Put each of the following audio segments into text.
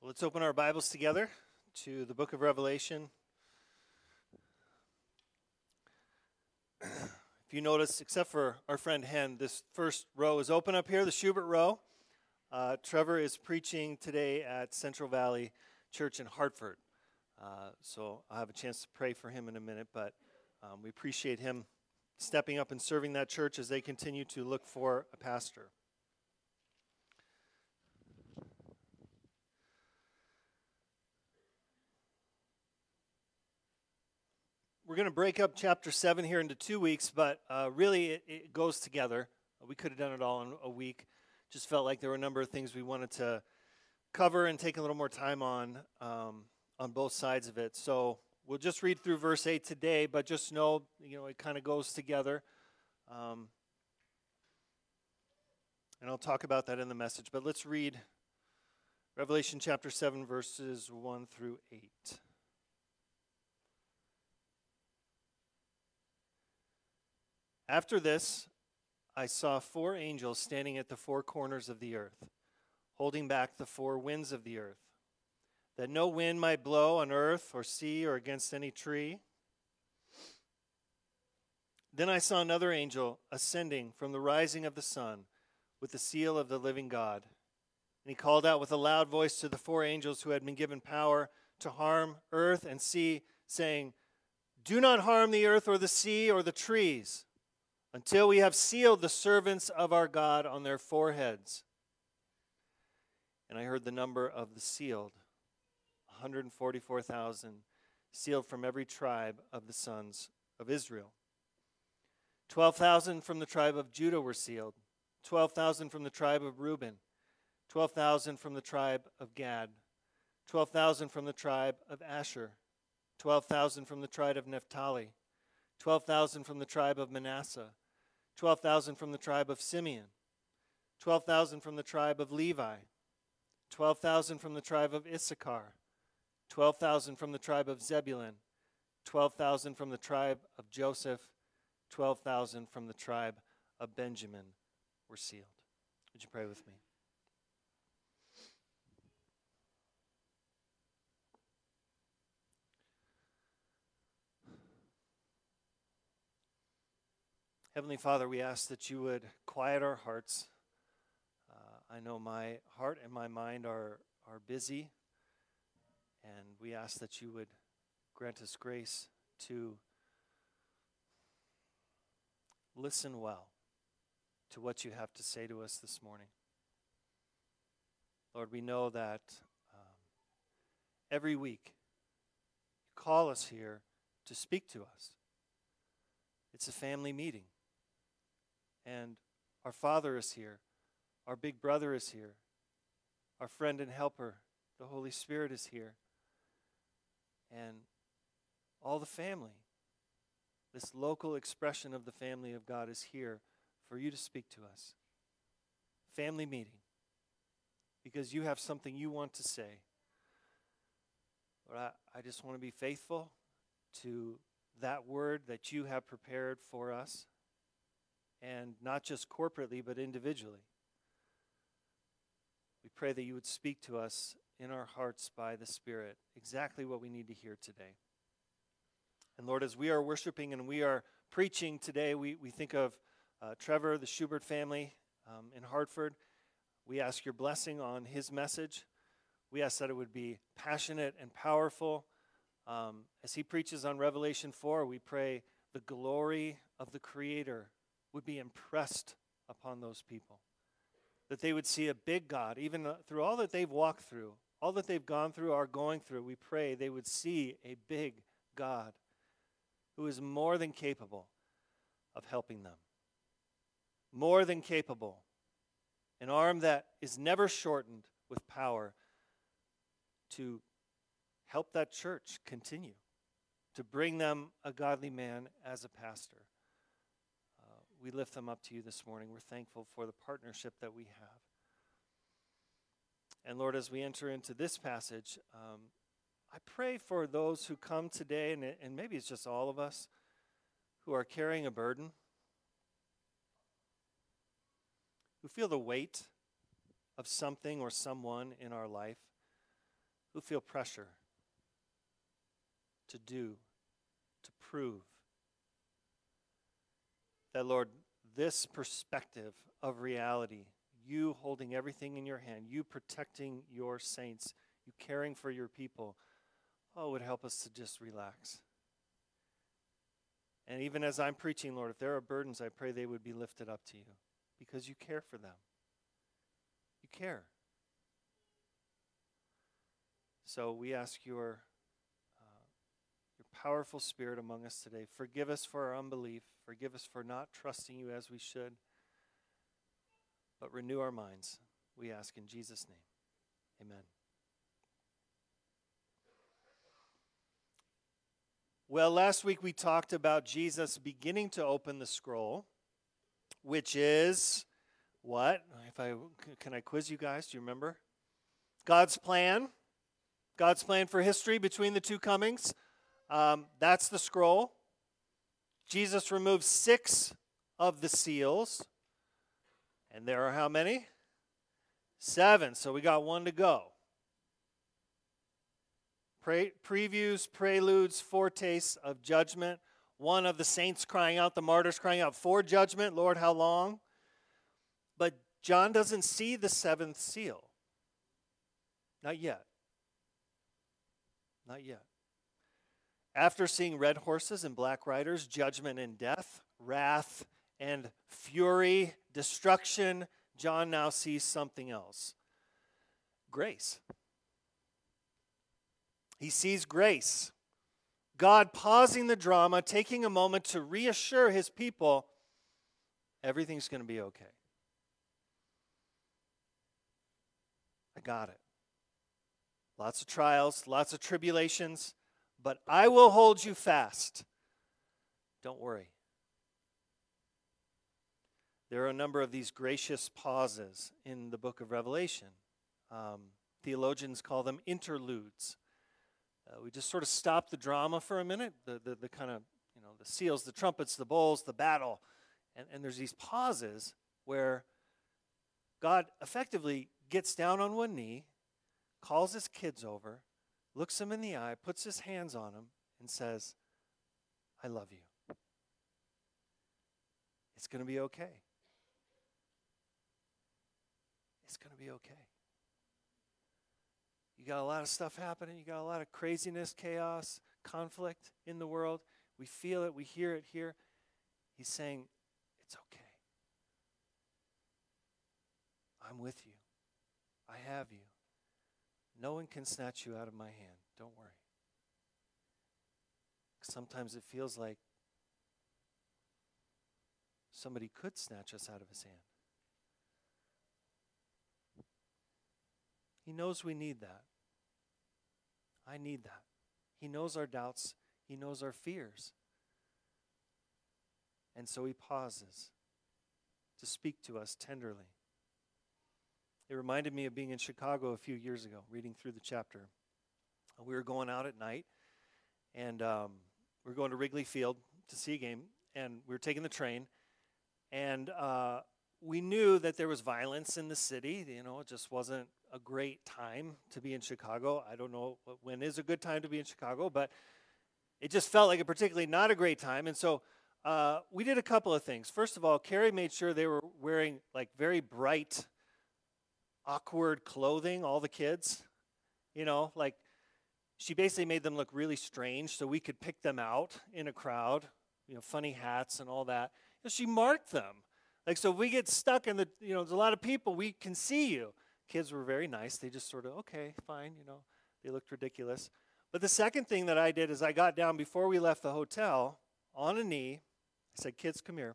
Well, let's open our Bibles together to the book of Revelation. if you notice, except for our friend Hen, this first row is open up here, the Schubert row. Uh, Trevor is preaching today at Central Valley Church in Hartford. Uh, so I'll have a chance to pray for him in a minute, but um, we appreciate him stepping up and serving that church as they continue to look for a pastor. We're going to break up chapter 7 here into two weeks, but uh, really it, it, goes together. We could have done it all in a week. Just felt like there were a number of things we wanted to cover and take a little more time on um, on both sides of it. So we'll just read through verse 8 today, but just know, you know, it kind of goes together. Um, and I'll talk about that in the message. But let's read Revelation chapter 7, verses 1 through 8. After this, I saw four angels standing at the four corners of the earth, holding back the four winds of the earth, that no wind might blow on earth or sea or against any tree. Then I saw another angel ascending from the rising of the sun with the seal of the living God. And he called out with a loud voice to the four angels who had been given power to harm earth and sea, saying, Do not harm the earth or the sea or the trees until we have sealed the servants of our God on their foreheads. And I heard the number of the sealed 144,000, sealed from every tribe of the sons of Israel. 12,000 from the tribe of Judah were sealed, 12,000 from the tribe of Reuben, 12,000 from the tribe of Gad, 12,000 from the tribe of Asher, 12,000 from the tribe of Naphtali 12,000 from the tribe of Manasseh, 12,000 from the tribe of Simeon, 12,000 from the tribe of Levi, 12,000 from the tribe of Issachar, 12,000 from the tribe of Zebulun, 12,000 from the tribe of Joseph, 12,000 from the tribe of Benjamin were sealed. Would you pray with me? Heavenly Father, we ask that you would quiet our hearts. Uh, I know my heart and my mind are, are busy, and we ask that you would grant us grace to listen well to what you have to say to us this morning. Lord, we know that um, every week you call us here to speak to us. It's a family meeting. And our Father is here. Our big brother is here. Our friend and helper, the Holy Spirit, is here. And all the family, this local expression of the family of God, is here for you to speak to us. Family meeting. Because you have something you want to say. Lord, I, I just want to be faithful to that word that you have prepared for us and not just corporately, but individually. We pray that you would speak to us in our hearts by the Spirit exactly what we need to hear today. And Lord, as we are worshiping and we are preaching today, we, we think of uh, Trevor, the Schubert family um, in Hartford. We ask your blessing on his message. We ask that it would be passionate and powerful. Um, as he preaches on Revelation 4, we pray the glory of the Creator would be impressed upon those people. That they would see a big God, even through all that they've walked through, all that they've gone through, are going through. We pray they would see a big God who is more than capable of helping them. More than capable. An arm that is never shortened with power to help that church continue, to bring them a godly man as a pastor we lift them up to you this morning. We're thankful for the partnership that we have. And Lord, as we enter into this passage, um, I pray for those who come today, and, and maybe it's just all of us, who are carrying a burden, who feel the weight of something or someone in our life. who feel pressure to do, to prove. That, Lord, this perspective of reality, you holding everything in your hand, you protecting your saints, you caring for your people, oh, it would help us to just relax. And even as I'm preaching, Lord, if there are burdens, I pray they would be lifted up to you because you care for them. You care. So we ask your, uh, your powerful spirit among us today. Forgive us for our unbelief. Forgive us for not trusting you as we should. But renew our minds, we ask in Jesus' name. Amen. Well, last week we talked about Jesus beginning to open the scroll, which is what? If I can I quiz you guys? Do you remember? God's plan. God's plan for history between the two comings. Um, that's the scroll. Jesus removes six of the seals. And there are how many? Seven. So we got one to go. Pre- previews, preludes, foretastes of judgment. One of the saints crying out, the martyrs crying out, for judgment, Lord, how long? But John doesn't see the seventh seal. Not yet. Not yet. After seeing red horses and black riders, judgment and death, wrath and fury, destruction, John now sees something else grace. He sees grace. God pausing the drama, taking a moment to reassure his people everything's going to be okay. I got it. Lots of trials, lots of tribulations, but I will hold you fast. Don't worry. There are a number of these gracious pauses in the book of Revelation. Um, theologians call them interludes. Uh, we just sort of stop the drama for a minute, the, the, the kind of, you know, the seals, the trumpets, the bowls, the battle. And, and there's these pauses where God effectively gets down on one knee, calls his kids over, looks him in the eye, puts his hands on him, and says, I love you. It's going to be okay. It's going to be okay. You got a lot of stuff happening. You got a lot of craziness, chaos, conflict in the world. We feel it, we hear it here. He's saying, It's okay. I'm with you. I have you. No one can snatch you out of my hand. Don't worry. Sometimes it feels like somebody could snatch us out of his hand. He knows we need that. I need that. He knows our doubts, He knows our fears. And so He pauses to speak to us tenderly. It reminded me of being in Chicago a few years ago, reading through the chapter. We were going out at night, and um, we were going to Wrigley Field to see a game, and we were taking the train, and uh, we knew that there was violence in the city. You know, it just wasn't a great time to be in Chicago. I don't know when is a good time to be in Chicago, but it just felt like a particularly not a great time. And so uh, we did a couple of things. First of all, Carrie made sure they were wearing like very bright, awkward clothing, all the kids. You know, like she basically made them look really strange so we could pick them out in a crowd, you know, funny hats and all that. And she marked them. Like, so if we get stuck in the, you know, there's a lot of people, we can see you. Kids were very nice. They just sort of, okay, fine, you know, they looked ridiculous. But the second thing that I did is I got down before we left the hotel on a knee. I said, kids, come here.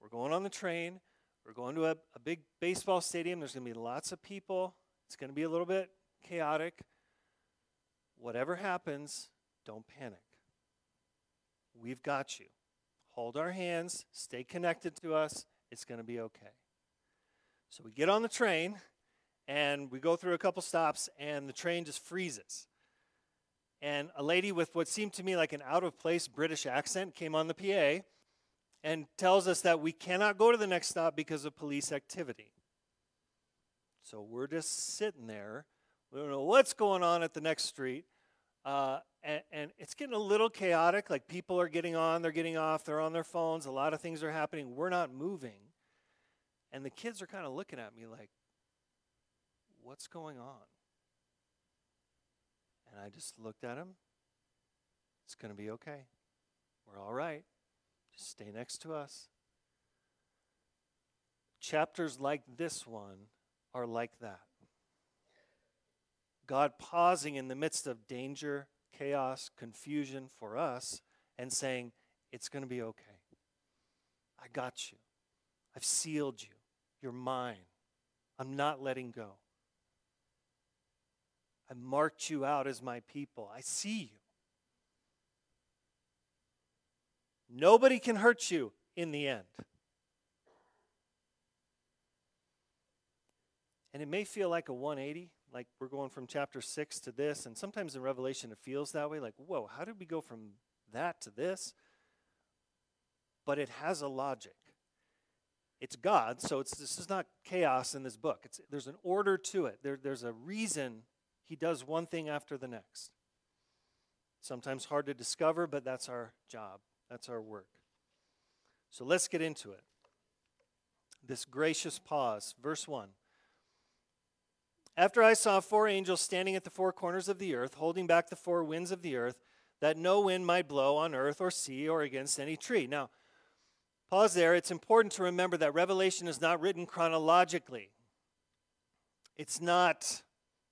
We're going on the train. We're going to a, a big baseball stadium. There's going to be lots of people. It's going to be a little bit chaotic. Whatever happens, don't panic. We've got you hold our hands, stay connected to us. It's going to be okay. So we get on the train and we go through a couple stops, and the train just freezes. And a lady with what seemed to me like an out of place British accent came on the PA and tells us that we cannot go to the next stop because of police activity. So we're just sitting there We don't know what's going on at the next street. Uh, and, and, it's getting a little chaotic. Like people are getting on, they're getting off, they're on their phones. A lot of things are happening. We're not moving. And the kids are kind of looking at me like, what's going on? And I just looked at them. It's going to be okay. We're all right. Just stay next to us. Chapters like this one are like that. God pausing in the midst of danger, chaos, confusion for us and saying, It's going to be okay. I got you. I've sealed you. You're mine. I'm not letting go. I marked you out as my people. I see you. Nobody can hurt you in the end. And it may feel like a 180, like we're going from chapter 6 to this. And sometimes in Revelation it feels that way like, whoa, how did we go from that to this? But it has a logic. It's God, so it's, this is not chaos in this book. It's, there's an order to it, there, there's a reason he does one thing after the next. Sometimes hard to discover, but that's our job, that's our work. So let's get into it. This gracious pause. Verse 1. After I saw four angels standing at the four corners of the earth, holding back the four winds of the earth, that no wind might blow on earth or sea or against any tree. Now, pause there. It's important to remember that Revelation is not written chronologically. It's not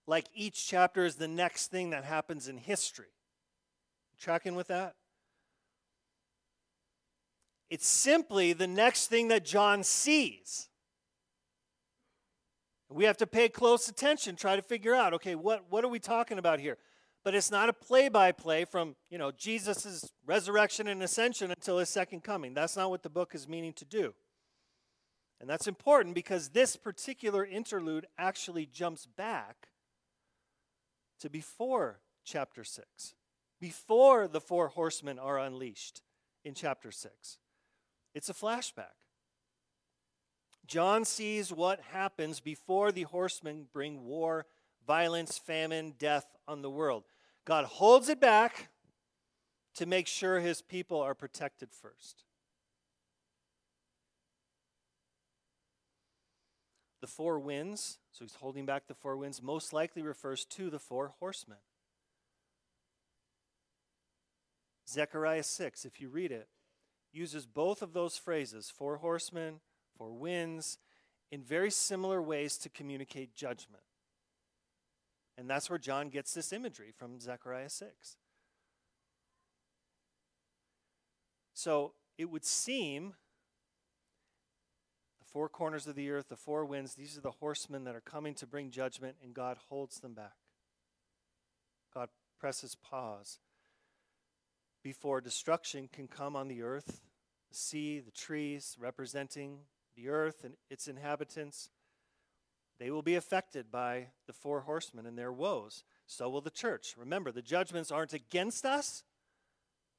like each chapter is the next thing that happens in history. Tracking with that? It's simply the next thing that John sees. We have to pay close attention, try to figure out, okay, what, what are we talking about here? But it's not a play-by-play from, you know, Jesus' resurrection and ascension until his second coming. That's not what the book is meaning to do. And that's important because this particular interlude actually jumps back to before chapter 6, before the four horsemen are unleashed in chapter 6. It's a flashback. John sees what happens before the horsemen bring war, violence, famine, death on the world. God holds it back to make sure his people are protected first. The four winds, so he's holding back the four winds, most likely refers to the four horsemen. Zechariah 6, if you read it, uses both of those phrases, four horsemen, four winds, in very similar ways to communicate judgment. And that's where John gets this imagery from Zechariah 6. So it would seem the four corners of the earth, the four winds, these are the horsemen that are coming to bring judgment, and God holds them back. God presses pause before destruction can come on the earth, the sea, the trees, representing the earth and its inhabitants. They will be affected by the four horsemen and their woes. So will the church. Remember, the judgments aren't against us,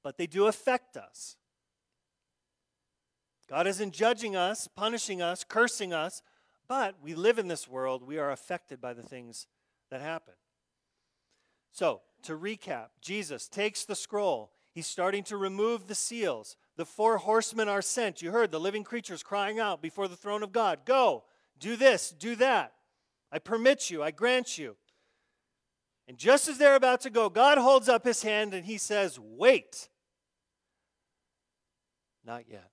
but they do affect us. God isn't judging us, punishing us, cursing us, but we live in this world. We are affected by the things that happen. So, to recap, Jesus takes the scroll. He's starting to remove the seals. The four horsemen are sent. You heard the living creatures crying out before the throne of God Go, do this, do that. I permit you, I grant you. And just as they're about to go, God holds up his hand and he says, Wait. Not yet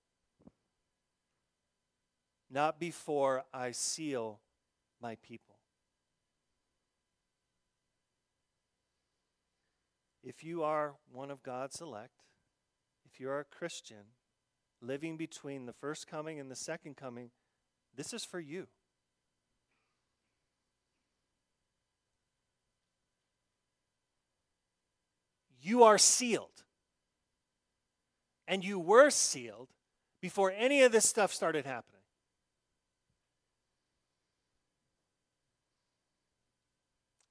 not before I seal my people. If you are one of God's elect, if you're a Christian living between the first coming and the second coming, this is for you. You are sealed. And you were sealed before any of this stuff started happening.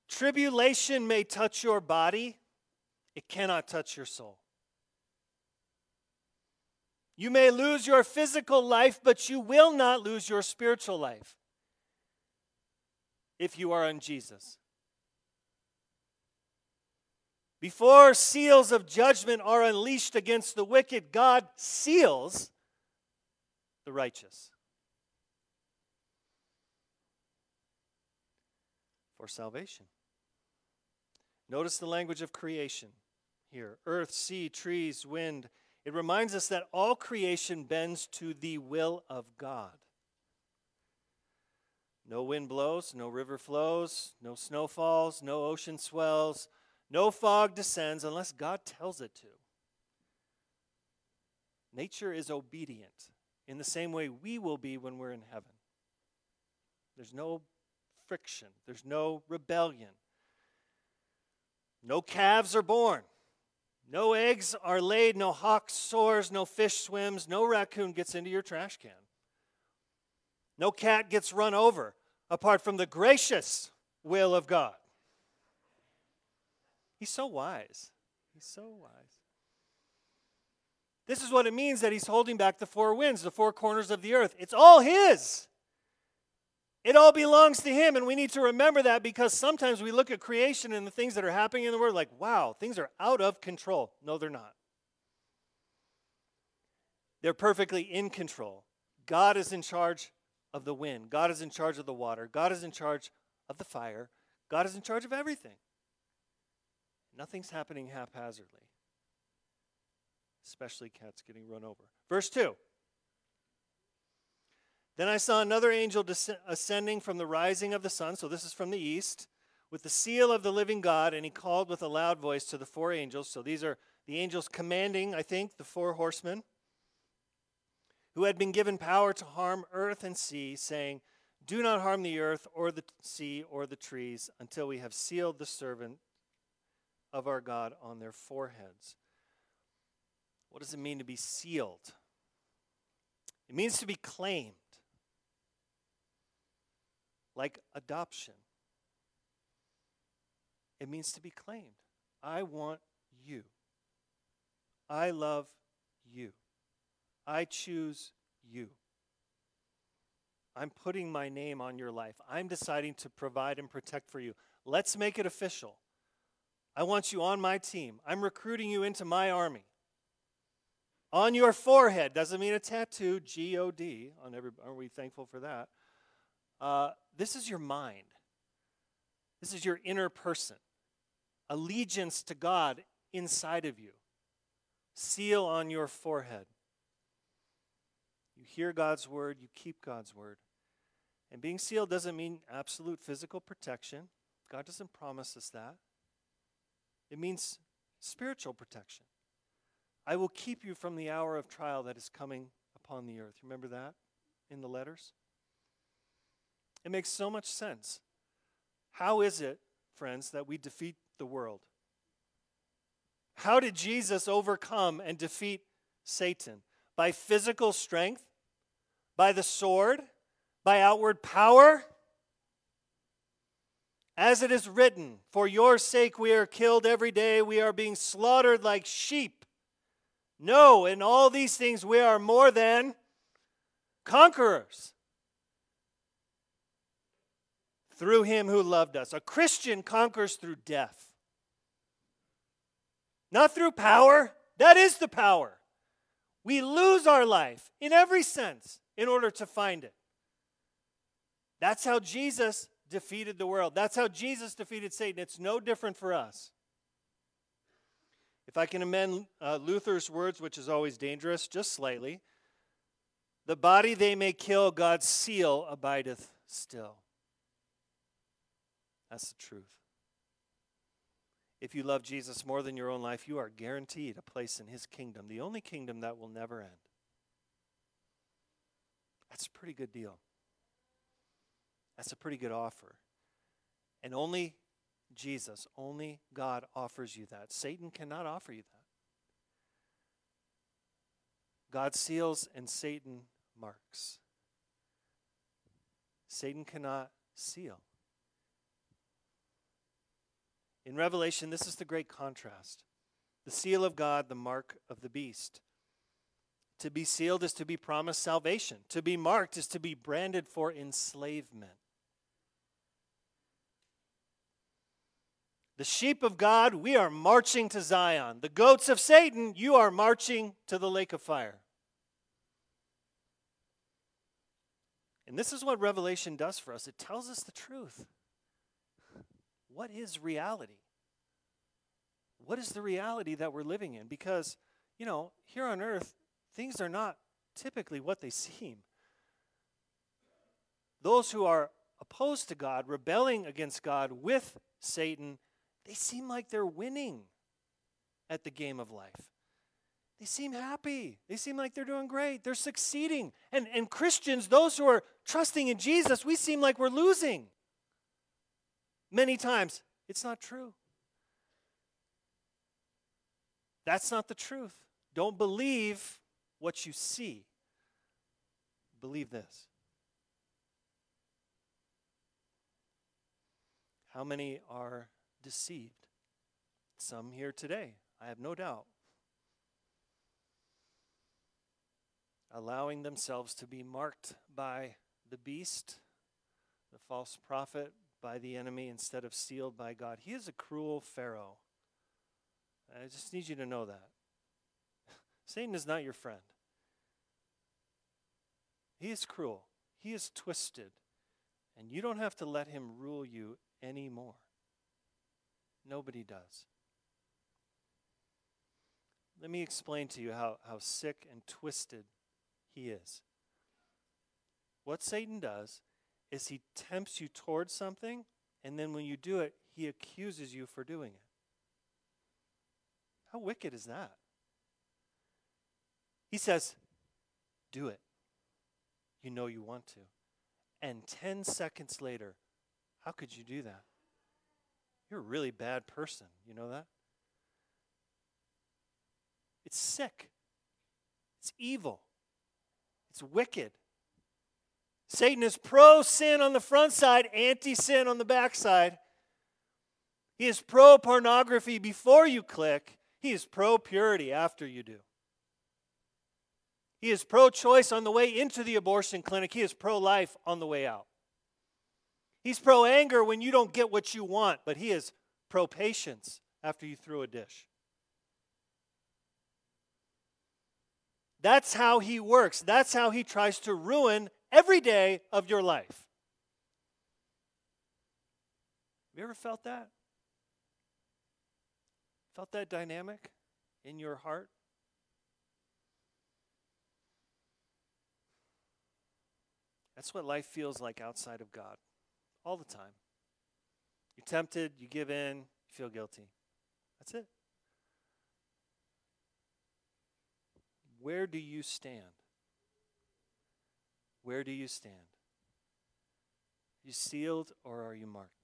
Tribulation may touch your body, it cannot touch your soul. You may lose your physical life, but you will not lose your spiritual life if you are in Jesus. Before seals of judgment are unleashed against the wicked, God seals the righteous. For salvation. Notice the language of creation here earth, sea, trees, wind. It reminds us that all creation bends to the will of God. No wind blows, no river flows, no snow falls, no ocean swells, no fog descends unless God tells it to. Nature is obedient in the same way we will be when we're in heaven. There's no friction, there's no rebellion. No calves are born. No eggs are laid, no hawk soars, no fish swims, no raccoon gets into your trash can. No cat gets run over apart from the gracious will of God. He's so wise. He's so wise. This is what it means that he's holding back the four winds, the four corners of the earth. It's all his. It all belongs to him, and we need to remember that because sometimes we look at creation and the things that are happening in the world like, wow, things are out of control. No, they're not. They're perfectly in control. God is in charge of the wind, God is in charge of the water, God is in charge of the fire, God is in charge of everything. Nothing's happening haphazardly, especially cats getting run over. Verse 2 Then I saw another angel ascending from the rising of the sun, so this is from the east, with the seal of the living God, and he called with a loud voice to the four angels. So these are the angels commanding, I think, the four horsemen who had been given power to harm earth and sea, saying, Do not harm the earth or the sea or the trees until we have sealed the servant of our God on their foreheads. What does it mean to be sealed? It means to be claimed, like adoption. It means to be claimed. I want you. I love you. I choose you. I'm putting my name on your life. I'm deciding to provide and protect for you. Let's make it official. I want you on my team. I'm recruiting you into my army. On your forehead doesn't mean a tattoo, G O D. On every, are we thankful for that? Uh, this is your mind. This is your inner person. Allegiance to God inside of you. Seal on your forehead. You hear God's word, you keep God's word. And being sealed doesn't mean absolute physical protection. God doesn't promise us that. It means spiritual protection. I will keep you from the hour of trial that is coming upon the earth. Remember that in the letters? It makes so much sense. How is it, friends, that we defeat the world? How did Jesus overcome and defeat Satan? By physical strength? By the sword? By outward power? As it is written, For your sake we are killed every day, we are being slaughtered like sheep. No, in all these things we are more than conquerors through him who loved us. A Christian conquers through death, not through power. That is the power. We lose our life in every sense in order to find it. That's how Jesus defeated the world. That's how Jesus defeated Satan. It's no different for us. If I can amend uh, Luther's words, which is always dangerous, just slightly the body they may kill, God's seal abideth still. That's the truth. If you love Jesus more than your own life, you are guaranteed a place in his kingdom, the only kingdom that will never end. That's a pretty good deal. That's a pretty good offer. And only Jesus, only God offers you that. Satan cannot offer you that. God seals and Satan marks. Satan cannot seal. In Revelation, this is the great contrast the seal of God, the mark of the beast. To be sealed is to be promised salvation. To be marked is to be branded for enslavement. The sheep of God, we are marching to Zion. The goats of Satan, you are marching to the lake of fire. And this is what Revelation does for us it tells us the truth. What is reality? What is the reality that we're living in? Because, you know, here on earth, things are not typically what they seem. Those who are opposed to God, rebelling against God with Satan, they seem like they're winning at the game of life. They seem happy. They seem like they're doing great. They're succeeding. And, and Christians, those who are trusting in Jesus, we seem like we're losing. Many times, it's not true. That's not the truth. Don't believe what you see. Believe this. How many are deceived? Some here today, I have no doubt. Allowing themselves to be marked by the beast, the false prophet, by the enemy instead of sealed by God. He is a cruel Pharaoh. I just need you to know that. Satan is not your friend. He is cruel, he is twisted, and you don't have to let him rule you anymore. Nobody does. Let me explain to you how, how sick and twisted he is. What Satan does is he tempts you towards something, and then when you do it, he accuses you for doing it. How wicked is that? He says, Do it. You know you want to. And 10 seconds later, how could you do that? You're a really bad person. You know that? It's sick. It's evil. It's wicked. Satan is pro sin on the front side, anti sin on the back side. He is pro pornography before you click, he is pro purity after you do. He is pro choice on the way into the abortion clinic, he is pro life on the way out. He's pro anger when you don't get what you want, but he is pro patience after you throw a dish. That's how he works. That's how he tries to ruin every day of your life. Have you ever felt that? Felt that dynamic in your heart? That's what life feels like outside of God all the time. You're tempted, you give in, you feel guilty. That's it. Where do you stand? Where do you stand? Are you sealed or are you marked?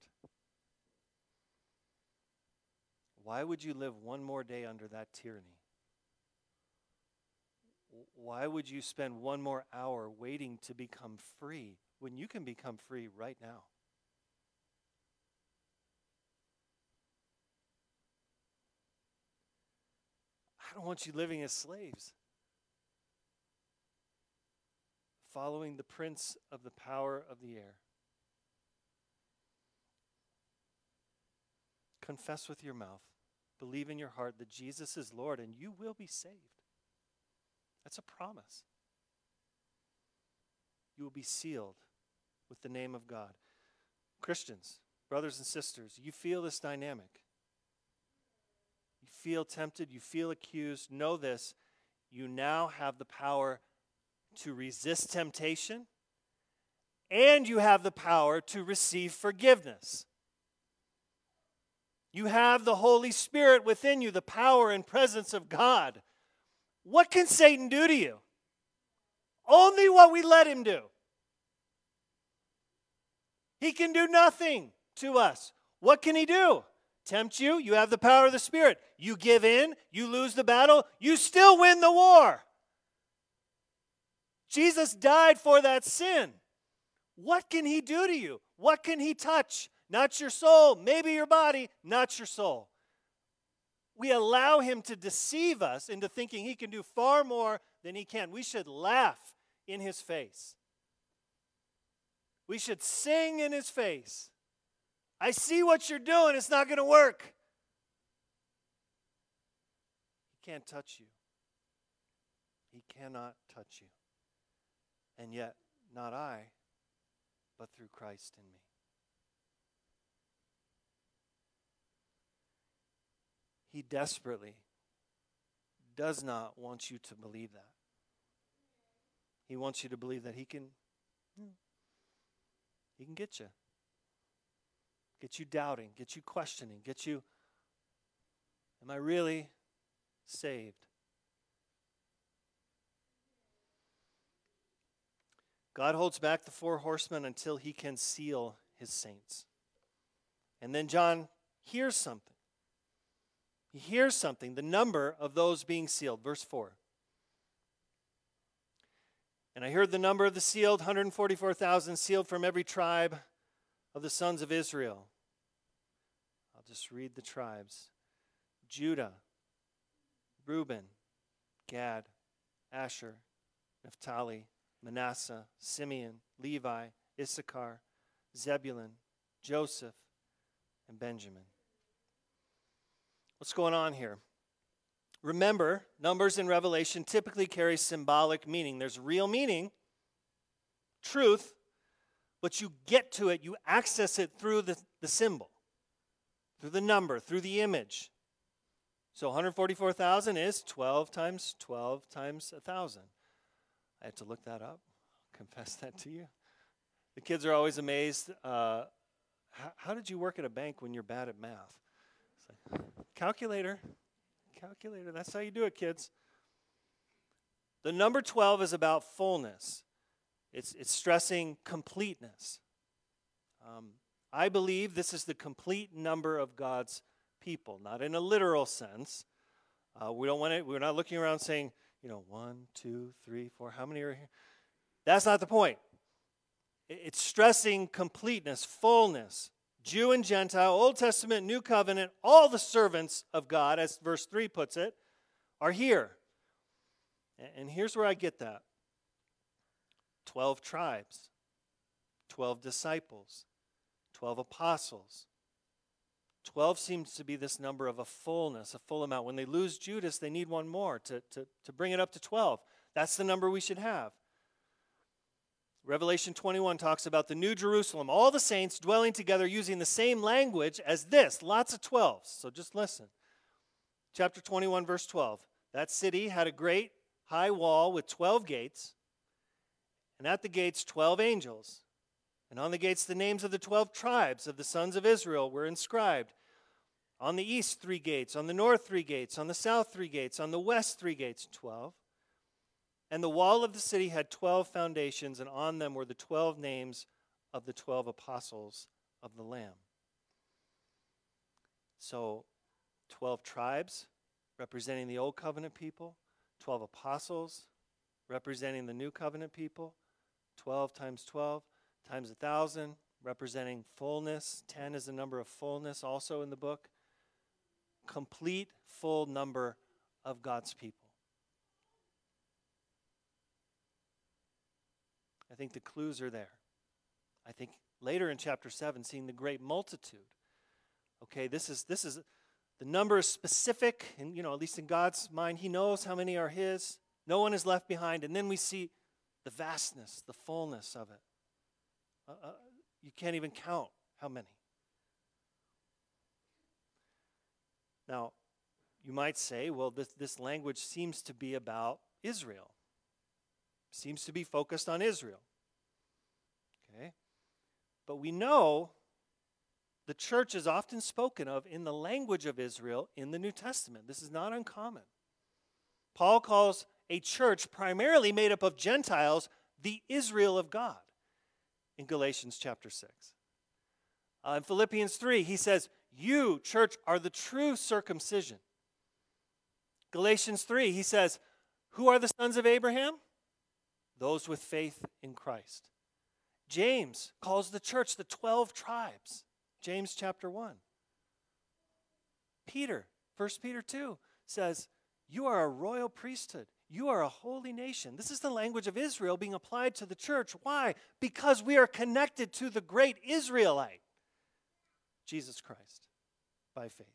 Why would you live one more day under that tyranny? Why would you spend one more hour waiting to become free when you can become free right now? I don't want you living as slaves. following the prince of the power of the air. Confess with your mouth, believe in your heart that Jesus is Lord, and you will be saved. That's a promise. You will be sealed with the name of God. Christians, brothers and sisters, you feel this dynamic. You feel tempted, you feel accused. Know this you now have the power to resist temptation, and you have the power to receive forgiveness. You have the Holy Spirit within you, the power and presence of God. What can Satan do to you? Only what we let him do. He can do nothing to us. What can he do? Tempt you? You have the power of the Spirit. You give in, you lose the battle, you still win the war. Jesus died for that sin. What can he do to you? What can he touch? Not your soul, maybe your body, not your soul. We allow him to deceive us into thinking he can do far more than he can. We should laugh in his face. We should sing in his face. I see what you're doing. It's not going to work. He can't touch you. He cannot touch you. And yet, not I, but through Christ in me. He desperately does not want you to believe that. He wants you to believe that he can hmm, he can get you. Get you doubting, get you questioning, get you am I really saved? God holds back the four horsemen until he can seal his saints. And then John hears something. He hears something, the number of those being sealed. Verse 4. And I heard the number of the sealed 144,000 sealed from every tribe of the sons of Israel. I'll just read the tribes Judah, Reuben, Gad, Asher, Naphtali, Manasseh, Simeon, Levi, Issachar, Zebulun, Joseph, and Benjamin. What's going on here? Remember, numbers in Revelation typically carry symbolic meaning. There's real meaning, truth, but you get to it, you access it through the, the symbol, through the number, through the image. So 144,000 is 12 times 12 times 1,000. I had to look that up, confess that to you. The kids are always amazed. Uh, how, how, did you work at a bank when you're bad at math? Like, calculator. Calculator. That's how you do it, kids. The number 12 is about fullness, it's, it's stressing completeness. Um, I believe this is the complete number of God's people, not in a literal sense. Uh, we don't want to, we're not looking around saying, you know, one, two, three, four, how many are here? That's not the point. It's stressing completeness, fullness, Jew and Gentile, Old Testament, New Covenant, all the servants of God, as verse 3 puts it, are here. And here's where I get that 12 tribes, 12 disciples, 12 apostles. 12 seems to be this number of a fullness, a full amount. When they lose Judas, they need one more to, to, to bring it up to 12. That's the number we should have. Revelation 21 talks about the New Jerusalem, all the saints dwelling together using the same language as this, lots of 12s. So just listen. Chapter 21, verse 12. That city had a great high wall with 12 gates, and at the gates, 12 angels. And on the gates, the names of the 12 tribes of the sons of Israel were inscribed. On the east, three gates. On the north, three gates. On the south, three gates. On the west, three gates. 12. And the wall of the city had 12 foundations, and on them were the 12 names of the 12 apostles of the Lamb. So, 12 tribes representing the Old Covenant people, 12 apostles representing the New Covenant people, 12 times 12 times 1,000 representing fullness. 10 is the number of fullness also in the book. Complete, full number of God's people. I think the clues are there. I think later in chapter 7, seeing the great multitude. Okay, this is this is the number is specific, and you know, at least in God's mind, He knows how many are His. No one is left behind. And then we see the vastness, the fullness of it. Uh, uh, you can't even count how many. Now, you might say, well, this, this language seems to be about Israel seems to be focused on Israel. Okay? But we know the church is often spoken of in the language of Israel in the New Testament. This is not uncommon. Paul calls a church primarily made up of Gentiles the Israel of God in Galatians chapter 6. Uh, in Philippians 3, he says, You, church, are the true circumcision. Galatians 3, he says, Who are the sons of Abraham? Those with faith in Christ. James calls the church the 12 tribes. James chapter 1. Peter, 1 Peter 2 says, You are a royal priesthood. You are a holy nation. This is the language of Israel being applied to the church. Why? Because we are connected to the great Israelite. Jesus Christ by faith.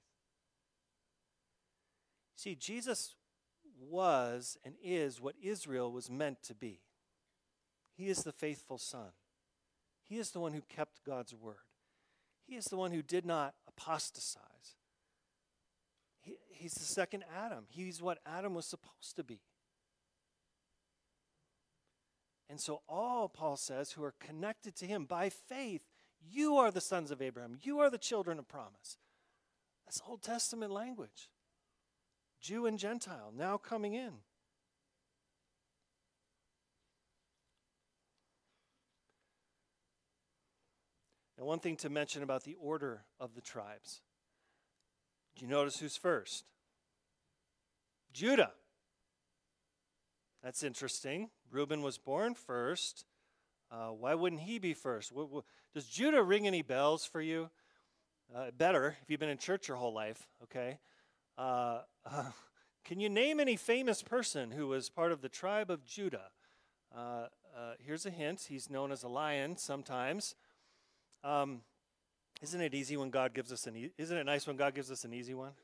See, Jesus was and is what Israel was meant to be. He is the faithful Son. He is the one who kept God's word. He is the one who did not apostatize. He, he's the second Adam. He's what Adam was supposed to be. And so, all, Paul says, who are connected to him by faith, you are the sons of Abraham. You are the children of promise. That's Old Testament language. Jew and Gentile now coming in. And one thing to mention about the order of the tribes. Do you notice who's first? Judah. That's interesting. Reuben was born first. Uh, why wouldn't he be first? What, what, does Judah ring any bells for you? Uh, better if you've been in church your whole life, okay? Uh, can you name any famous person who was part of the tribe of Judah? Uh, uh, here's a hint he's known as a lion sometimes. Um, isn't it easy when God gives us an? E- isn't it nice when God gives us an easy one?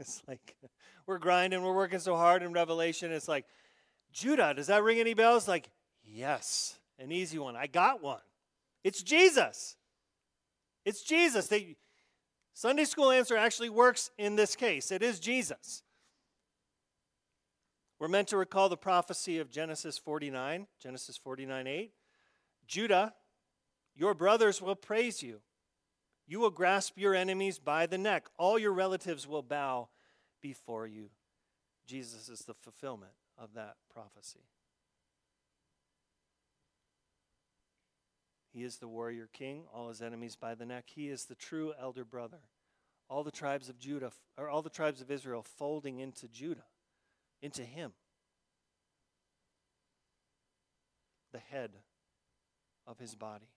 It's like we're grinding, we're working so hard in Revelation. It's like Judah. Does that ring any bells? Like yes, an easy one. I got one. It's Jesus. It's Jesus. They, Sunday school answer actually works in this case. It is Jesus. We're meant to recall the prophecy of Genesis 49, Genesis 49 8. Judah your brothers will praise you. You will grasp your enemies by the neck. All your relatives will bow before you. Jesus is the fulfillment of that prophecy. He is the warrior king, all his enemies by the neck. He is the true elder brother. All the tribes of Judah, or all the tribes of Israel folding into Judah, into him. The head of his body.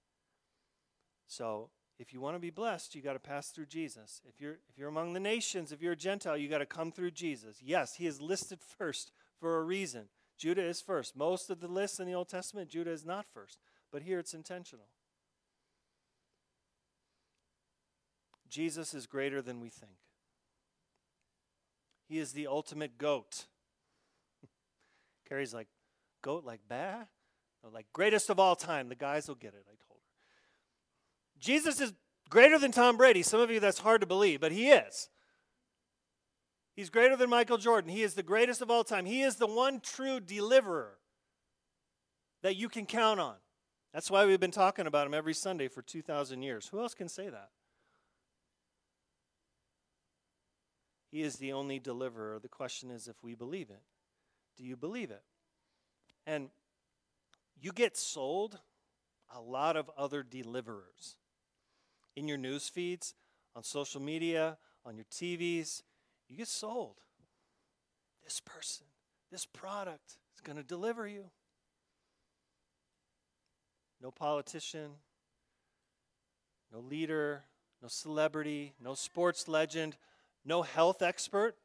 So if you want to be blessed, you got to pass through Jesus. If you're if you're among the nations, if you're a Gentile, you got to come through Jesus. Yes, he is listed first for a reason. Judah is first. Most of the lists in the Old Testament, Judah is not first, but here it's intentional. Jesus is greater than we think. He is the ultimate goat. Carrie's like, goat like bah? No, like greatest of all time. The guys will get it, I told Jesus is greater than Tom Brady. Some of you, that's hard to believe, but he is. He's greater than Michael Jordan. He is the greatest of all time. He is the one true deliverer that you can count on. That's why we've been talking about him every Sunday for 2,000 years. Who else can say that? He is the only deliverer. The question is if we believe it. Do you believe it? And you get sold a lot of other deliverers in your news feeds, on social media, on your TVs, you get sold. This person, this product is going to deliver you. No politician, no leader, no celebrity, no sports legend, no health expert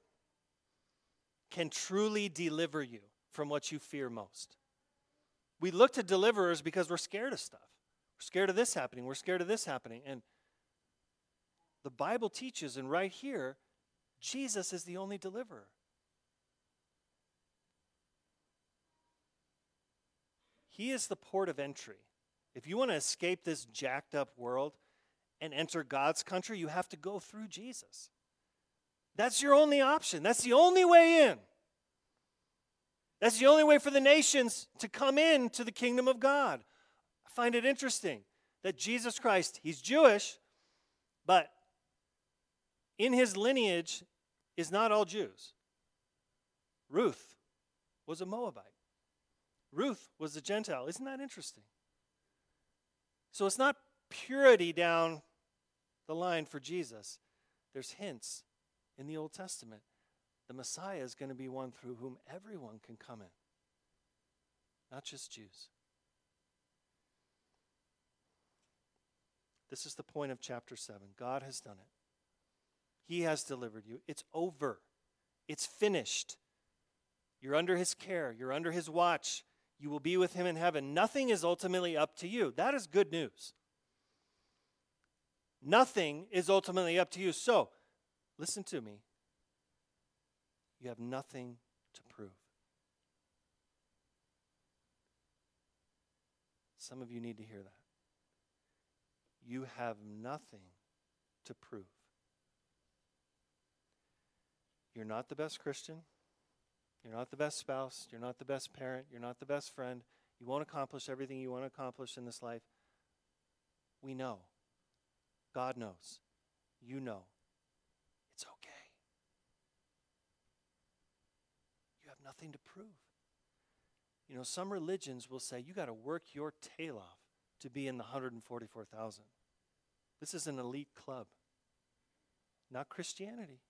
can truly deliver you from what you fear most. We look to deliverers because we're scared of stuff. We're scared of this happening. We're scared of this happening. And the Bible teaches, and right here, Jesus is the only deliverer. He is the port of entry. If you want to escape this jacked up world and enter God's country, you have to go through Jesus. That's your only option. That's the only way in. That's the only way for the nations to come in to the kingdom of God. I find it interesting that Jesus Christ, he's Jewish, but in his lineage is not all Jews. Ruth was a Moabite. Ruth was a Gentile. Isn't that interesting? So it's not purity down the line for Jesus. There's hints in the Old Testament. The Messiah is going to be one through whom everyone can come in, not just Jews. This is the point of chapter 7. God has done it. He has delivered you. It's over, it's finished. You're under His care, you're under His watch. You will be with Him in heaven. Nothing is ultimately up to you. That is good news. Nothing is ultimately up to you. So, listen to me. You have nothing to prove. Some of you need to hear that. You have nothing to prove. You're not the best Christian. You're not the best spouse. You're not the best parent. You're not the best friend. You won't accomplish everything you want to accomplish in this life. We know. God knows. You know. It's okay. You have nothing to prove. You know, some religions will say you got to work your tail off to be in the 144,000. This is an elite club, not Christianity.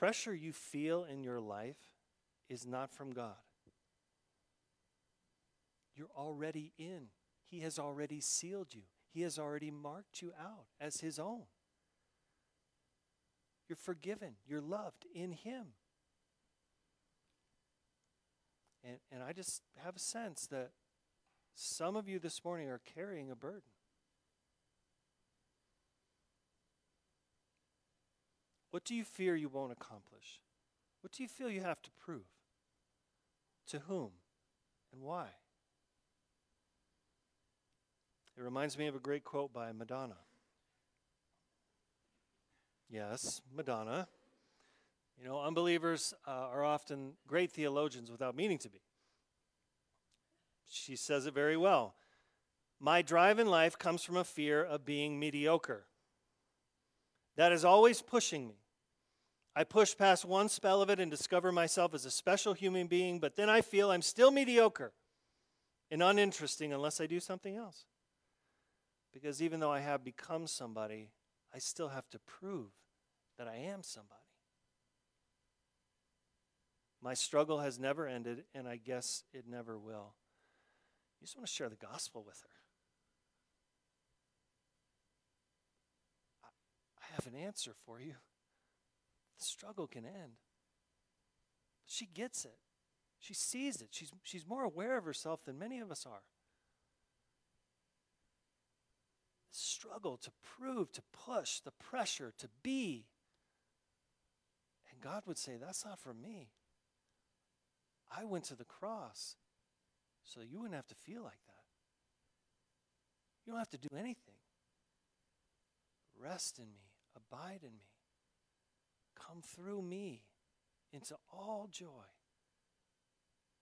Pressure you feel in your life is not from God. You're already in. He has already sealed you, He has already marked you out as His own. You're forgiven, you're loved in Him. And, and I just have a sense that some of you this morning are carrying a burden. What do you fear you won't accomplish? What do you feel you have to prove? To whom and why? It reminds me of a great quote by Madonna. Yes, Madonna. You know, unbelievers uh, are often great theologians without meaning to be. She says it very well. My drive in life comes from a fear of being mediocre. That is always pushing me. I push past one spell of it and discover myself as a special human being, but then I feel I'm still mediocre and uninteresting unless I do something else. Because even though I have become somebody, I still have to prove that I am somebody. My struggle has never ended, and I guess it never will. You just want to share the gospel with her. I have an answer for you. The struggle can end. She gets it. She sees it. She's, she's more aware of herself than many of us are. Struggle to prove, to push, the pressure to be. And God would say, That's not for me. I went to the cross so you wouldn't have to feel like that. You don't have to do anything. Rest in me, abide in me, come through me into all joy.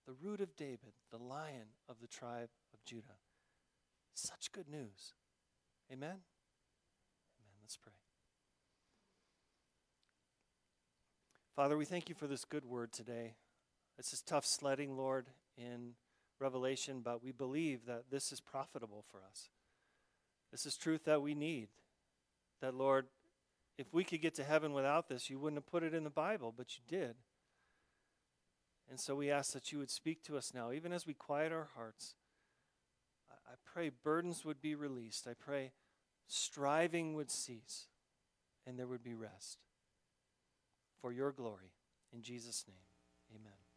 The root of David, the lion of the tribe of Judah. Such good news. Amen? Amen. Let's pray. Father, we thank you for this good word today. This is tough sledding, Lord, in Revelation, but we believe that this is profitable for us. This is truth that we need. That, Lord, if we could get to heaven without this, you wouldn't have put it in the Bible, but you did. And so we ask that you would speak to us now, even as we quiet our hearts. I pray burdens would be released. I pray striving would cease and there would be rest for your glory. In Jesus' name, amen.